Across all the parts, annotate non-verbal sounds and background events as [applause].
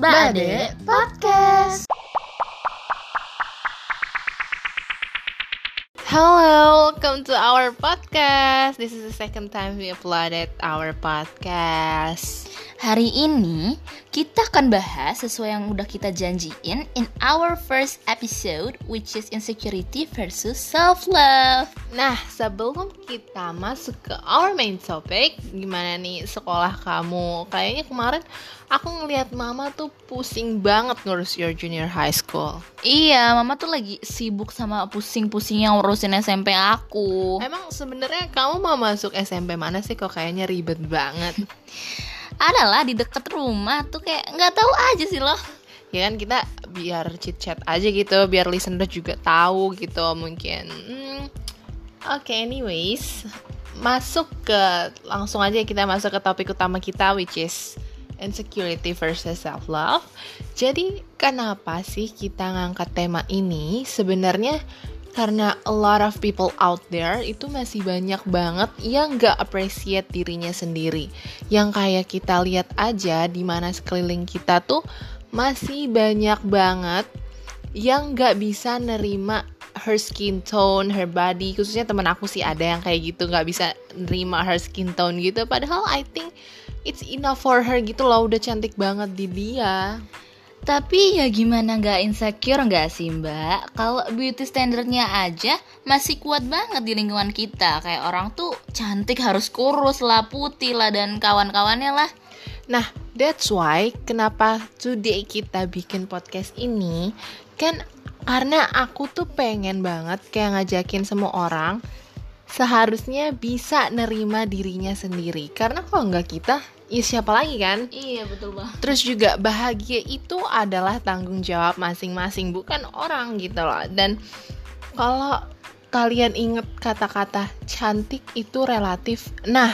Bade Podcast. Hello, welcome to our podcast. This is the second time we uploaded our podcast. Hari ini kita akan bahas sesuai yang udah kita janjiin in our first episode which is insecurity versus self love. Nah, sebelum kita masuk ke our main topic, gimana nih sekolah kamu? Kayaknya kemarin aku ngelihat mama tuh pusing banget ngurus your junior high school. Iya, mama tuh lagi sibuk sama pusing-pusing yang ngurusin SMP aku. Emang sebenarnya kamu mau masuk SMP mana sih kok kayaknya ribet banget? [laughs] Adalah di deket rumah tuh kayak nggak tahu aja sih loh. ya kan kita biar chit chat aja gitu biar listener juga tahu gitu mungkin. Hmm, oke okay, anyways masuk ke langsung aja kita masuk ke topik utama kita which is insecurity versus self love jadi kenapa sih kita ngangkat tema ini? Sebenarnya karena a lot of people out there itu masih banyak banget yang gak appreciate dirinya sendiri. Yang kayak kita lihat aja di mana sekeliling kita tuh masih banyak banget yang gak bisa nerima her skin tone, her body. Khususnya temen aku sih ada yang kayak gitu gak bisa nerima her skin tone gitu. Padahal I think it's enough for her gitu loh. Udah cantik banget di dia tapi ya gimana nggak insecure nggak sih mbak? Kalau beauty standardnya aja masih kuat banget di lingkungan kita. Kayak orang tuh cantik harus kurus lah, putih lah dan kawan-kawannya lah. Nah, that's why kenapa today kita bikin podcast ini kan karena aku tuh pengen banget kayak ngajakin semua orang seharusnya bisa nerima dirinya sendiri. Karena kalau nggak kita, ya siapa lagi kan? Iya betul banget. Terus juga bahagia itu adalah tanggung jawab masing-masing, bukan orang gitu loh. Dan kalau kalian inget kata-kata cantik itu relatif, nah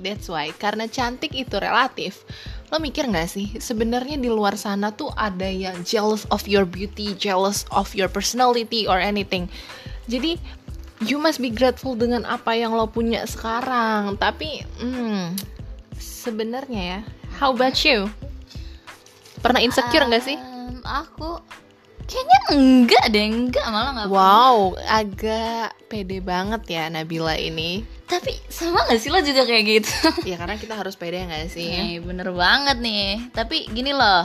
that's why karena cantik itu relatif. Lo mikir gak sih, sebenarnya di luar sana tuh ada yang jealous of your beauty, jealous of your personality or anything. Jadi you must be grateful dengan apa yang lo punya sekarang. Tapi, hmm, sebenarnya ya, how about you? Pernah insecure nggak sih? Um, aku kayaknya enggak deh, enggak malah nggak. Wow, agak pede banget ya Nabila ini. Tapi sama gak sih lo juga kayak gitu? [laughs] ya karena kita harus pede nggak sih? Nih, bener banget nih. Tapi gini loh,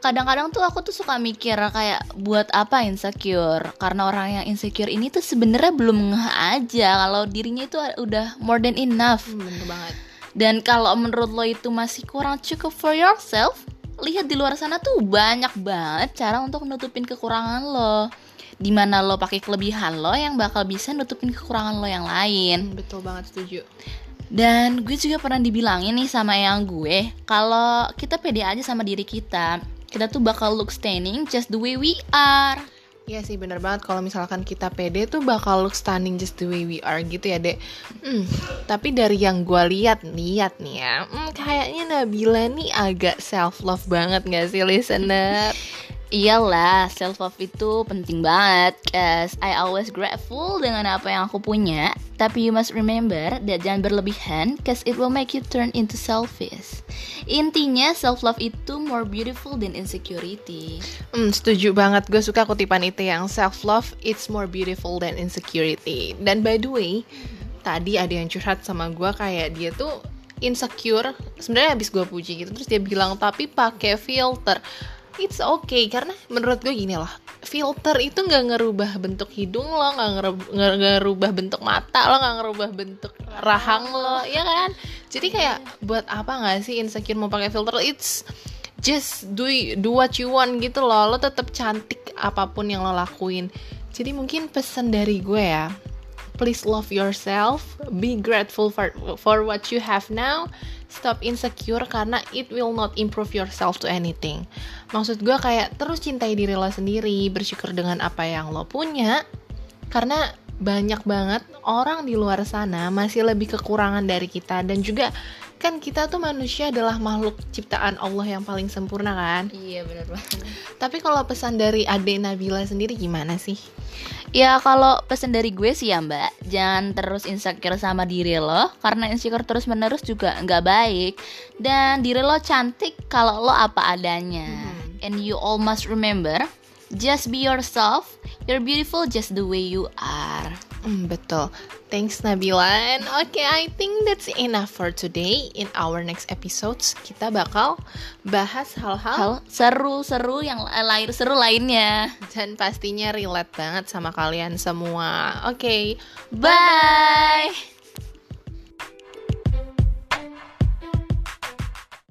kadang-kadang tuh aku tuh suka mikir kayak buat apa insecure karena orang yang insecure ini tuh sebenarnya belum ngeh aja kalau dirinya itu udah more than enough Hmm, bener banget. Dan kalau menurut lo itu masih kurang cukup for yourself lihat di luar sana tuh banyak banget cara untuk nutupin kekurangan lo. Di mana lo pakai kelebihan lo yang bakal bisa nutupin kekurangan lo yang lain. Hmm, betul banget setuju. dan gue juga pernah dibilangin nih sama yang gue kalau kita pede aja sama diri kita kita tuh bakal look stunning just the way we are Iya sih bener banget kalau misalkan kita pede tuh bakal look stunning just the way we are gitu ya dek. Hmm, tapi dari yang gue lihat lihat nih ya, hmm, kayaknya Nabila nih agak self love banget gak sih listener? [laughs] Iyalah, self love itu penting banget Cause I always grateful dengan apa yang aku punya Tapi you must remember that jangan berlebihan Cause it will make you turn into selfish Intinya self love itu more beautiful than insecurity Hmm, setuju banget. Gue suka kutipan itu yang self love it's more beautiful than insecurity. Dan by the way, tadi ada yang curhat sama gue kayak dia tuh insecure. Sebenarnya habis gue puji gitu terus dia bilang tapi pakai filter. It's okay karena menurut gue gini lah filter itu nggak ngerubah bentuk hidung lo nggak ngerubah bentuk mata lo nggak ngerubah bentuk rahang lo ya kan? Jadi kayak buat apa nggak sih insecure mau pakai filter? It's just do do what you want gitu loh lo tetap cantik apa pun yang lo lakuin. Jadi mungkin pesan dari gue ya please love yourself. Be grateful for for what you have now. Stop insecure karena it will not improve yourself to anything. Maksud gue kayak terus cintai diri lo sendiri bersyukur dengan apa yang lo punya. Karena banyak banget orang di luar sana masih lebih kekurangan dari kita dan juga kan kita tuh manusia adalah makhluk ciptaan Allah yang paling sempurna kan. Iya benar banget. Tapi kalau pesan dari Ade Nabila sendiri gimana sih? Ya kalau pesan dari gue sih ya mbak Jangan terus insecure sama diri lo Karena insecure terus menerus juga nggak baik Dan diri lo cantik kalau lo apa adanya Hmm. And you all must remember Just be yourself You're beautiful just the way you are Hmm, betul. Thanks Nabila. And okay, I think that's enough for today. In our next episodes, kita bakal bahas hal-hal Hal seru-seru yang lain seru lainnya dan pastinya relate banget sama kalian semua. Oke, Bye